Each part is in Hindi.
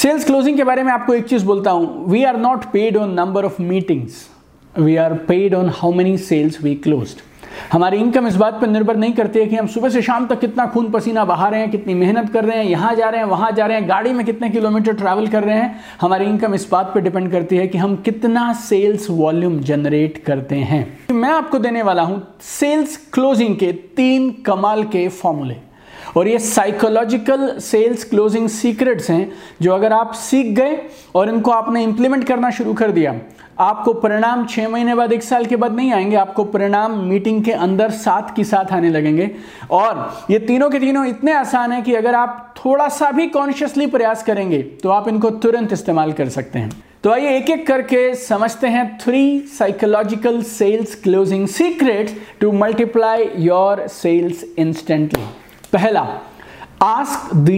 सेल्स क्लोजिंग के बारे में आपको एक चीज़ बोलता हूँ। We are not paid on number of meetings we are paid on how many sales we closed हमारी इनकम इस बात पर निर्भर नहीं करती है कि हम सुबह से शाम तक कितना खून पसीना बहा रहे हैं, कितनी मेहनत कर रहे हैं, यहाँ जा रहे हैं, वहाँ जा रहे हैं, गाड़ी में कितने किलोमीटर ट्रैवल कर रहे हैं। हमारी इनकम इस बात पर डिपेंड करती है कि हम कितना सेल्स वॉल्यूम जनरेट करते हैं। मैं आपको देने वाला हूँ सेल्स क्लोजिंग के तीन कमाल के फॉर्मूले और ये साइकोलॉजिकल सेल्स क्लोजिंग सीक्रेट्स हैं, जो अगर आप सीख गए और इनको आपने इंप्लीमेंट करना शुरू कर दिया, आपको परिणाम छह महीने बाद, एक साल के बाद नहीं आएँगे, आपको परिणाम मीटिंग के अंदर साथ की साथ आने लगेंगे। और ये तीनों के तीनों इतने आसान है कि अगर आप थोड़ा सा भी कॉन्शियसली प्रयास करेंगे तो आप इनको तुरंत इस्तेमाल कर सकते हैं। तो आइए एक एक करके समझते हैं three psychological sales closing secrets to multiply your sales instantly पहला आस्क द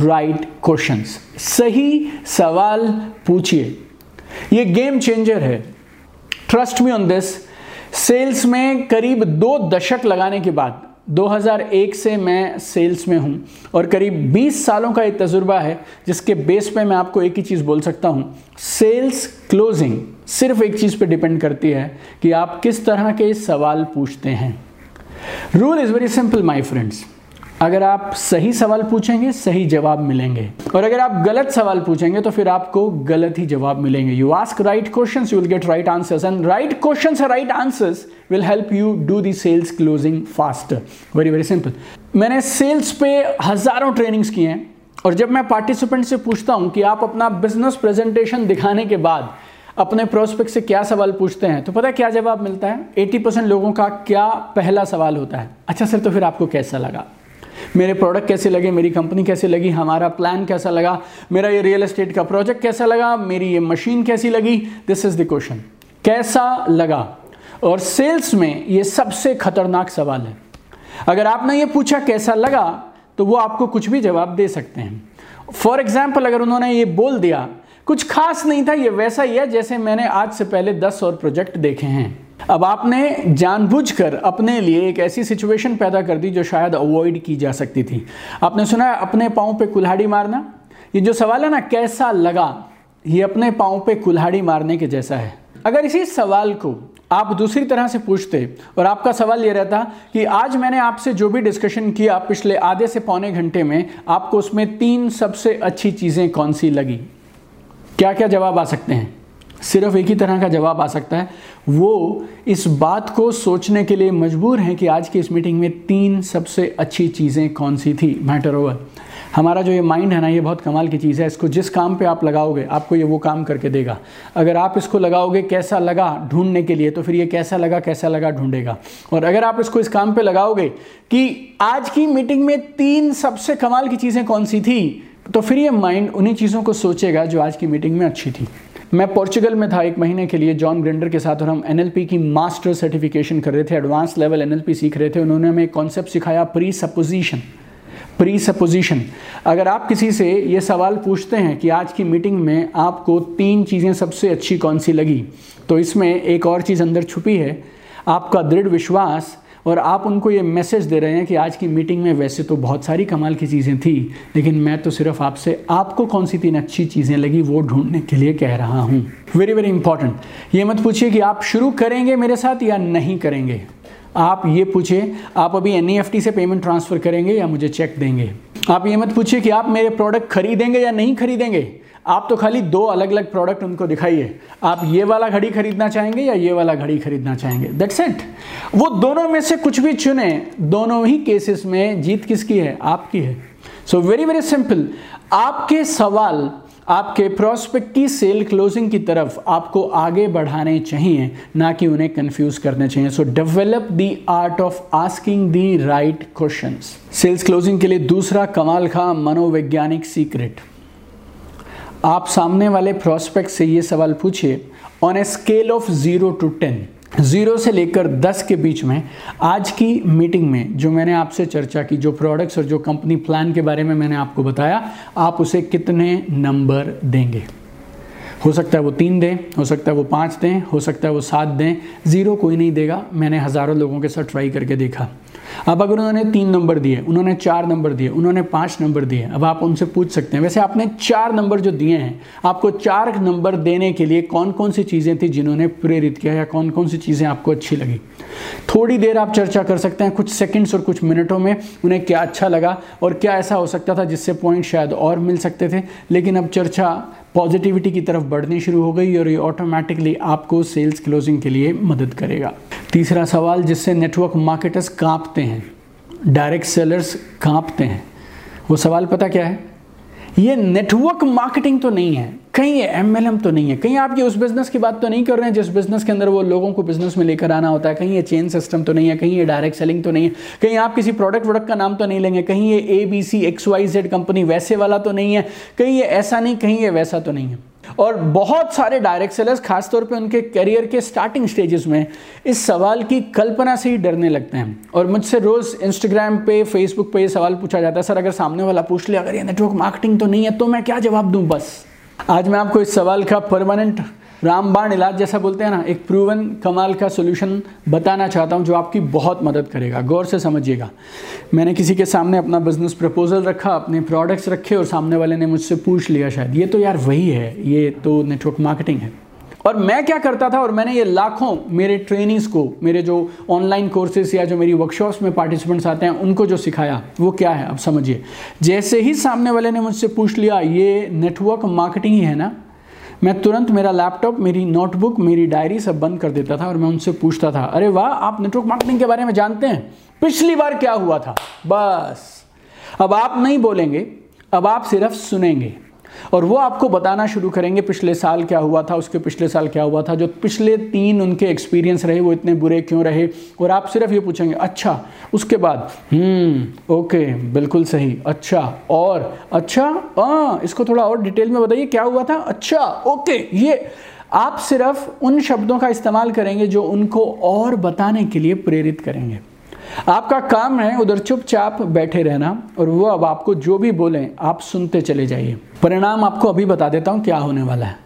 राइट क्वेश्चंस सही सवाल पूछिए। ये गेम चेंजर है। Trust me on this sales में करीब दो दशक लगाने के बाद 2001 से मैं सेल्स में हूँ और करीब 20 सालों का एक तजुर्बा है, जिसके बेस पे मैं आपको एक ही चीज़ बोल सकता हूँ। सेल्स क्लोजिंग सिर्फ़ एक चीज़ पे डिपेंड करती है कि आप किस तरह के सवाल पूछते हैं। Rule is very simple my friends अगर आप सही सवाल पूछेंगे, सही जवाब मिलेंगे। और अगर आप गलत सवाल पूछेंगे तो फिर आपको गलत ही जवाब मिलेंगे। You ask right question you will get right answers and right question right answers will help you do the sales closing faster very very simple मैंने सेल्स पे हज़ारों ट्रेनिंग्स किए हैं, और जब मैं पार्टिसिपेंट से पूछता हूँ कि आप अपना बिज़नेस प्रेजेंटेशन दिखाने के बाद अपने प्रोस्पेक्ट से क्या सवाल पूछते हैं तो पता है क्या जवाब मिलता है? 80 परसेंट लोगों का क्या पहला सवाल होता है? अच्छा सर तो फिर आपको कैसा लगा? मेरे प्रोडक्ट कैसे लगे, मेरी कंपनी कैसे लगी, हमारा प्लान कैसा लगा, मेरा ये रियल एस्टेट का प्रोजेक्ट कैसा लगा, मेरी ये मशीन कैसी लगी? दिस इज़ द क्वेश्चन कैसा लगा? और सेल्स में ये सबसे खतरनाक सवाल है। अगर आपने ये पूछा कैसा लगा तो वो आपको कुछ भी जवाब दे सकते हैं। फॉर एग्ज़ाम्पल अगर उन्होंने ये बोल दिया, कुछ खास नहीं था, ये वैसा ही है जैसे मैंने आज से पहले दस और प्रोजेक्ट देखे हैं। अब आपने जानबूझकर अपने लिए एक ऐसी सिचुएशन पैदा कर दी जो शायद अवॉइड की जा सकती थी। आपने सुना है अपने पाँव पे कुल्हाड़ी मारना? ये जो सवाल है ना, कैसा लगा, ये अपने पाँव पे कुल्हाड़ी मारने के जैसा है। अगर इसी सवाल को आप दूसरी तरह से पूछते और आपका सवाल ये रहता कि आज मैंने आपसे जो भी डिस्कशन किया पिछले आधे से पौने घंटे में, आपको उसमें तीन सबसे अच्छी चीज़ें कौन सी लगी? क्या क्या जवाब आ सकते हैं? सिर्फ़ एक ही तरह का जवाब आ सकता है। वो इस बात को सोचने के लिए मजबूर हैं कि आज की इस मीटिंग में तीन सबसे अच्छी चीज़ें कौन सी थी? मैटर ओवर हमारा जो ये माइंड है ना, ये बहुत कमाल की चीज़ है। इसको जिस काम पे आप लगाओगे, आपको ये वो काम करके देगा। अगर आप इसको लगाओगे कैसा लगा ढूँढने के लिए तो फिर ये कैसा लगा कैसा लगा ढूंढेगा। और अगर आप इसको इस काम पे लगाओगे कि आज की मीटिंग में तीन सबसे कमाल की चीज़ें कौन सी थी तो फिर ये माइंड उन्हीं चीज़ों को सोचेगा जो आज की मीटिंग में अच्छी थी। मैं पोर्चुगल में था एक महीने के लिए जॉन ग्रेंडर के साथ, और हम एनएलपी की मास्टर सर्टिफिकेशन कर रहे थे एडवांस लेवल एनएलपी सीख रहे थे। उन्होंने हमें एक कॉन्सेप्ट सिखाया प्री सपोजिशन प्री सपोजिशन अगर आप किसी से ये सवाल पूछते हैं कि आज की मीटिंग में आपको तीन चीज़ें सबसे अच्छी कौन सी लगी तो इसमें एक और चीज़ अंदर छुपी है। आपका दृढ़ विश्वास और आप उनको ये मैसेज दे रहे हैं कि आज की मीटिंग में वैसे तो बहुत सारी कमाल की चीज़ें थी, लेकिन मैं तो सिर्फ़ आपसे, आपको कौन सी तीन अच्छी चीज़ें लगी वो ढूँढने के लिए कह रहा हूँ। वेरी वेरी इंपॉर्टेंट ये मत पूछिए कि आप शुरू करेंगे मेरे साथ या नहीं करेंगे। आप ये पूछिए, आप अभी एनईएफटी से पेमेंट ट्रांसफ़र करेंगे या मुझे चेक देंगे? आप ये मत पूछिए कि आप मेरे प्रोडक्ट खरीदेंगे या नहीं खरीदेंगे? आप तो खाली दो अलग अलग प्रोडक्ट उनको दिखाइए। आप ये वाला घड़ी खरीदना चाहेंगे या ये वाला घड़ी खरीदना चाहेंगे? दैट्स इट वो दोनों में से कुछ भी चुने, दोनों ही केसेस में जीत किसकी है? आपकी है। सो वेरी वेरी सिंपल आपके सवाल, आपके प्रोस्पेक्ट की सेल क्लोजिंग की तरफ़ आपको आगे बढ़ाने चाहिए, ना कि उन्हें कंफ्यूज करने चाहिए। So develop the art of asking the right questions sales closing के लिए दूसरा कमाल खा मनोवैज्ञानिक सीक्रेट आप सामने वाले प्रोस्पेक्ट से ये सवाल पूछिए। On a scale of zero to ten zero से लेकर दस के बीच में, आज की मीटिंग में जो मैंने आपसे चर्चा की, जो प्रोडक्ट्स और जो कंपनी प्लान के बारे में मैंने आपको बताया, आप उसे कितने नंबर देंगे? हो सकता है वो तीन दें, हो सकता है वो पाँच दें, हो सकता है वो सात दें। ज़ीरो कोई नहीं देगा। मैंने हज़ारों लोगों के साथ ट्राई करके देखा। अब अगर उन्होंने तीन नंबर दिए, उन्होंने चार नंबर दिए, उन्होंने पाँच नंबर दिए, अब आप उनसे पूछ सकते हैं। वैसे आपने चार नंबर जो दिए हैं, आपको चार नंबर देने के लिए कौन कौन सी चीज़ें थी जिन्होंने प्रेरित किया या कौन कौन सी चीज़ें आपको अच्छी लगी? थोड़ी देर आप चर्चा कर सकते हैं, कुछ सेकंड्स और कुछ मिनटों में उन्हें क्या अच्छा लगा और क्या ऐसा हो सकता था जिससे पॉइंट शायद और मिल सकते थे। लेकिन अब चर्चा पॉजिटिविटी की तरफ़ बढ़नी शुरू हो गई और ये ऑटोमेटिकली आपको सेल्स क्लोजिंग के लिए मदद करेगा। तीसरा सवाल, जिससे नेटवर्क मार्केटर्स कांपते हैं डायरेक्ट सेलर्स कांपते हैं। वो सवाल पता क्या है? ये नेटवर्क मार्केटिंग तो नहीं है, कहीं ये एमएलएम तो नहीं है, कहीं आप ये उस बिज़नेस की बात तो नहीं कर रहे हैं जिस बिज़नेस के अंदर वो लोगों को बिज़नेस में लेकर आना होता है। कहीं ये चेन सिस्टम तो नहीं है, कहीं ये डायरेक्ट सेलिंग तो नहीं है, कहीं आप किसी प्रोडक्ट वोडक्ट का नाम तो नहीं लेंगे, कहीं ये A B C X Y Z company वैसे वाला तो नहीं है, कहीं ये ऐसा नहीं, कहीं ये वैसा तो नहीं है। और बहुत सारे डायरेक्ट सेलर्स खासतौर पे उनके करियर के स्टार्टिंग स्टेजेस में इस सवाल की कल्पना से ही डरने लगते हैं। और मुझसे रोज़ इंस्टाग्राम पे फेसबुक पे ये सवाल पूछा जाता है, सर, अगर सामने वाला पूछ ले, अगर ये नेटवर्क मार्केटिंग तो नहीं है तो मैं क्या जवाब दूँ? बस। आज मैं आपको इस सवाल का परमानेंट रामबाण इलाज जैसा बोलते हैं ना, एक प्रूवन कमाल का सोल्यूशन बताना चाहता हूँ जो आपकी बहुत मदद करेगा। गौर से समझिएगा। मैंने किसी के सामने अपना बिज़नेस प्रपोजल रखा, अपने प्रोडक्ट्स रखे और सामने वाले ने मुझसे पूछ लिया शायद। ये तो यार वही है। ये तो नेटवर्क मार्केटिंग है। और मैं क्या करता था और मैंने ये लाखों मेरे ट्रेनिंग्स को, मेरे जो ऑनलाइन कोर्सेज या जो मेरी वर्कशॉप्स में पार्टिसिपेंट्स आते हैं, उनको जो सिखाया, वो क्या है? अब समझिए। जैसे ही सामने वाले ने मुझसे पूछ लिया, ये नेटवर्क मार्केटिंग ही है ना? मैं तुरंत मेरा लैपटॉप मेरी नोटबुक मेरी डायरी सब बंद कर देता था और मैं उनसे पूछता था, अरे वाह, आप नेटवर्क मार्केटिंग के बारे में जानते हैं? पिछली बार क्या हुआ था? बस। अब आप नहीं बोलेंगे, अब आप सिर्फ़ सुनेंगे। और वो आपको बताना शुरू करेंगे पिछले साल क्या हुआ था, उसके पिछले साल क्या हुआ था। जो पिछले तीन उनके एक्सपीरियंस रहे, वो इतने बुरे क्यों रहे? और आप सिर्फ़ ये पूछेंगे अच्छा उसके बाद? हम्म ओके बिल्कुल सही। अच्छा और? अच्छा हाँ इसको थोड़ा और डिटेल में बताइए, क्या हुआ था? अच्छा ओके ये। आप सिर्फ़ उन शब्दों का इस्तेमाल करेंगे जो उनको और बताने के लिए प्रेरित करेंगे। आपका काम है उधर चुपचाप बैठे रहना और वो अब आपको जो भी बोलें, आप सुनते चले जाइए। परिणाम आपको अभी बता देता हूँ क्या होने वाला है।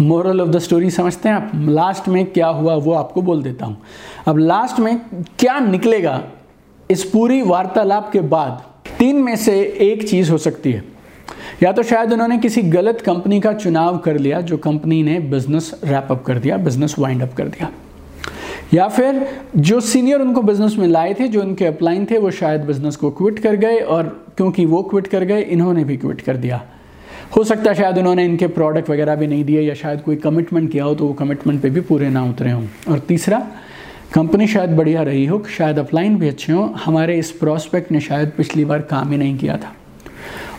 मोरल ऑफ़ द स्टोरी समझते हैं आप? लास्ट में क्या हुआ वो आपको बोल देता हूँ। अब लास्ट में क्या निकलेगा इस पूरी वार्तालाप के बाद तीन में से एक चीज़ हो सकती है। या तो शायद उन्होंने किसी गलत कंपनी का चुनाव कर लिया, जो कंपनी ने बिज़नेस रैप अप कर दिया बिज़नेस वाइंड अप कर दिया। या फिर जो सीनियर उनको बिज़नेस में लाए थे, जो उनके अपलाइन थे, वो शायद बिज़नेस को क्विट कर गए और क्योंकि वो क्विट कर गए, इन्होंने भी क्विट कर दिया। हो सकता है शायद उन्होंने इनके प्रोडक्ट वगैरह भी नहीं दिए या शायद कोई कमिटमेंट किया हो तो वो कमिटमेंट पे भी पूरे ना उतरे हों। और तीसरा कंपनी शायद बढ़िया रही हो, शायद अपलाइन भी अच्छे हों, हमारे इस प्रॉस्पेक्ट ने शायद पिछली बार काम ही नहीं किया था।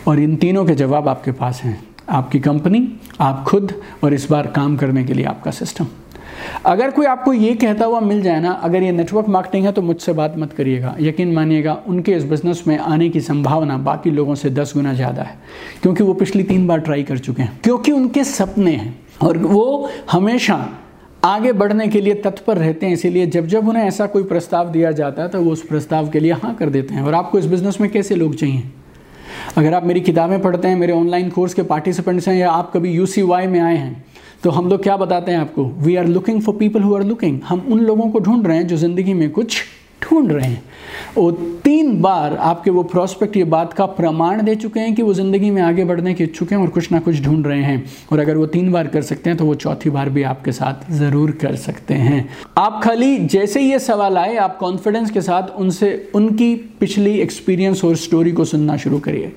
और इन तीनों के जवाब आपके पास हैं। आपकी कंपनी आप खुद और इस बार काम करने के लिए आपका सिस्टम अगर कोई आपको ये कहता हुआ मिल जाए ना, अगर ये नेटवर्क मार्केटिंग है तो मुझसे बात मत करिएगा। यकीन मानिएगा, उनके इस बिज़नेस में आने की संभावना बाकी लोगों से दस गुना ज़्यादा है, क्योंकि वो पिछली तीन बार ट्राई कर चुके हैं। क्योंकि उनके सपने हैं और वो हमेशा आगे बढ़ने के लिए तत्पर रहते हैं, इसीलिए जब जब उन्हें ऐसा कोई प्रस्ताव दिया जाता है तो वो उस प्रस्ताव के लिए हाँ कर देते हैं। और आपको इस बिज़नेस में कैसे लोग चाहिए? अगर आप मेरी किताबें पढ़ते हैं, मेरे ऑनलाइन कोर्स के पार्टिसिपेंट्स हैं, या आप कभी यू में आए हैं तो हम लोग क्या बताते हैं आपको? We are looking for people who are looking हम उन लोगों को ढूंढ रहे हैं जो ज़िंदगी में कुछ ढूंढ रहे हैं। और तीन बार आपके वो प्रोस्पेक्ट ये बात का प्रमाण दे चुके हैं कि वो ज़िंदगी में आगे बढ़ने के इच्छुक हैं और कुछ ना कुछ ढूंढ रहे हैं। और अगर वो तीन बार कर सकते हैं तो वो चौथी बार भी आपके साथ ज़रूर कर सकते हैं। आप खाली जैसे ही ये सवाल आए, आप कॉन्फिडेंस के साथ उनसे, उनकी पिछली एक्सपीरियंस और स्टोरी को सुनना शुरू करिए।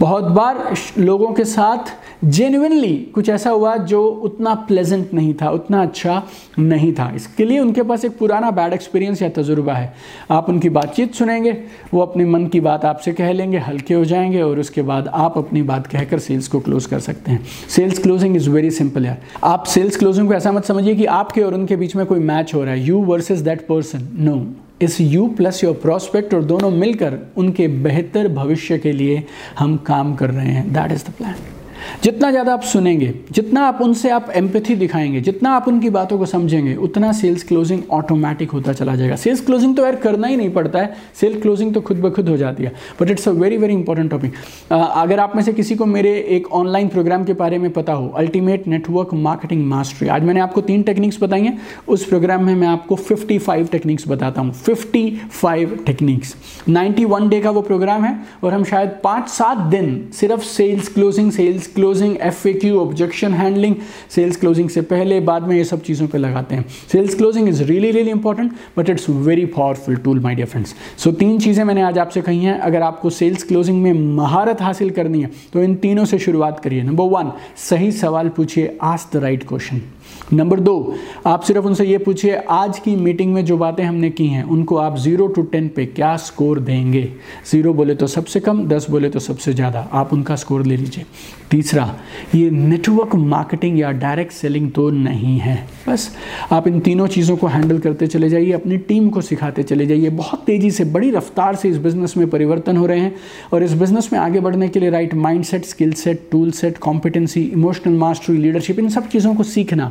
बहुत बार लोगों के साथ जेन्यनली कुछ ऐसा हुआ जो उतना प्लेजेंट नहीं था, उतना अच्छा नहीं था। इसके लिए उनके पास एक पुराना बैड एक्सपीरियंस या तजुर्बा है। आप उनकी बातचीत सुनेंगे, वो अपने मन की बात आपसे कह लेंगे, हल्के हो जाएँगे और उसके बाद आप अपनी बात कहकर सेल्स को क्लोज कर सकते हैं। Sales closing is very simple यार। आप सेल्स क्लोजिंग को ऐसा मत समझिए कि आपके और उनके बीच में कोई मैच हो रहा है। You versus that person no is you plus your prospect और दोनों मिलकर उनके बेहतर भविष्य के लिए हम काम कर रहे हैं। दैट इज़ द प्लान जितना ज़्यादा आप सुनेंगे, जितना आप उनसे आप एम्पैथी दिखाएँगे, जितना आप उनकी बातों को समझेंगे, उतना सेल्स क्लोजिंग ऑटोमेटिक होता चला जाएगा। सेल्स क्लोजिंग तो यार करना ही नहीं पड़ता है। सेल्स क्लोजिंग तो खुद ब खुद हो जाती है। But it's a very very important topic अगर आप में से किसी को मेरे एक ऑनलाइन प्रोग्राम के बारे में पता हो अल्टीमेट नेटवर्क मार्केटिंग मास्टरी आज मैंने आपको तीन टेक्निक्स बताई हैं। उस प्रोग्राम में मैं आपको 55 टेक्निक्स बताता हूँ। 55 टेक्निक्स 91 डे का वो प्रोग्राम है और हम शायद पाँच सात दिन सिर्फ़ sales closing sales closing F objection handling sales closing से पहले, बाद में ये सब चीज़ों पे लगाते हैं। Sales closing is really really important but it's very powerful tool my dear friends so तीन चीज़ें मैंने आज आपसे कही हैं। अगर आपको सेल्स क्लोजिंग में महारत हासिल करनी है तो इन तीनों से शुरुआत करिए। नंबर वन सही सवाल पूछिए ask the right question number दो, आप सिर्फ़ उनसे ये पूछिए, आज की मीटिंग में जो बातें हमने की हैं, उनको आप ज़ीरो टू टेन पे क्या स्कोर देंगे? ज़ीरो बोले तो सबसे कम, दस बोले तो सबसे ज़्यादा, आप उनका स्कोर ले लीजिए। तीसरा, ये नेटवर्क मार्केटिंग या डायरेक्ट सेलिंग तो नहीं है। बस, आप इन तीनों चीज़ों को हैंडल करते चले जाइए, अपनी टीम को सिखाते चले जाइए। बहुत तेज़ी से, बड़ी रफ्तार से इस बिज़नेस में परिवर्तन हो रहे हैं और इस बिज़नेस में आगे बढ़ने के लिए right mind set skill set tool set competency emotional mastery leadership इन सब चीज़ों को सीखना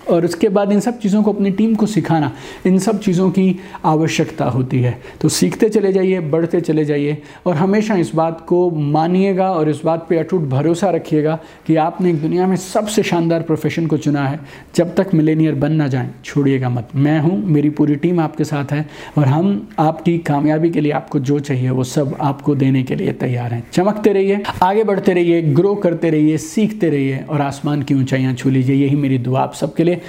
और उसके बाद इन सब चीज़ों को अपनी टीम को सिखाना, इन सब चीज़ों की आवश्यकता होती है। तो सीखते चले जाइए, बढ़ते चले जाइए और हमेशा इस बात को मानिएगा और इस बात पे अटूट भरोसा रखिएगा कि आपने एक दुनिया में सबसे शानदार प्रोफेशन को चुना है। जब तक मिलेनियर बन ना जाए, छोड़िएगा मत। मैं हूँ, मेरी पूरी टीम आपके साथ है और हम आपकी कामयाबी के लिए आपको जो चाहिए वो सब आपको देने के लिए तैयार हैं। चमकते रहिए, आगे बढ़ते रहिए ग्रो करते रहिए, सीखते रहिए और आसमान की ऊंचाइयाँ छू लीजिए। यही मेरी दुआ आप सबके लिए।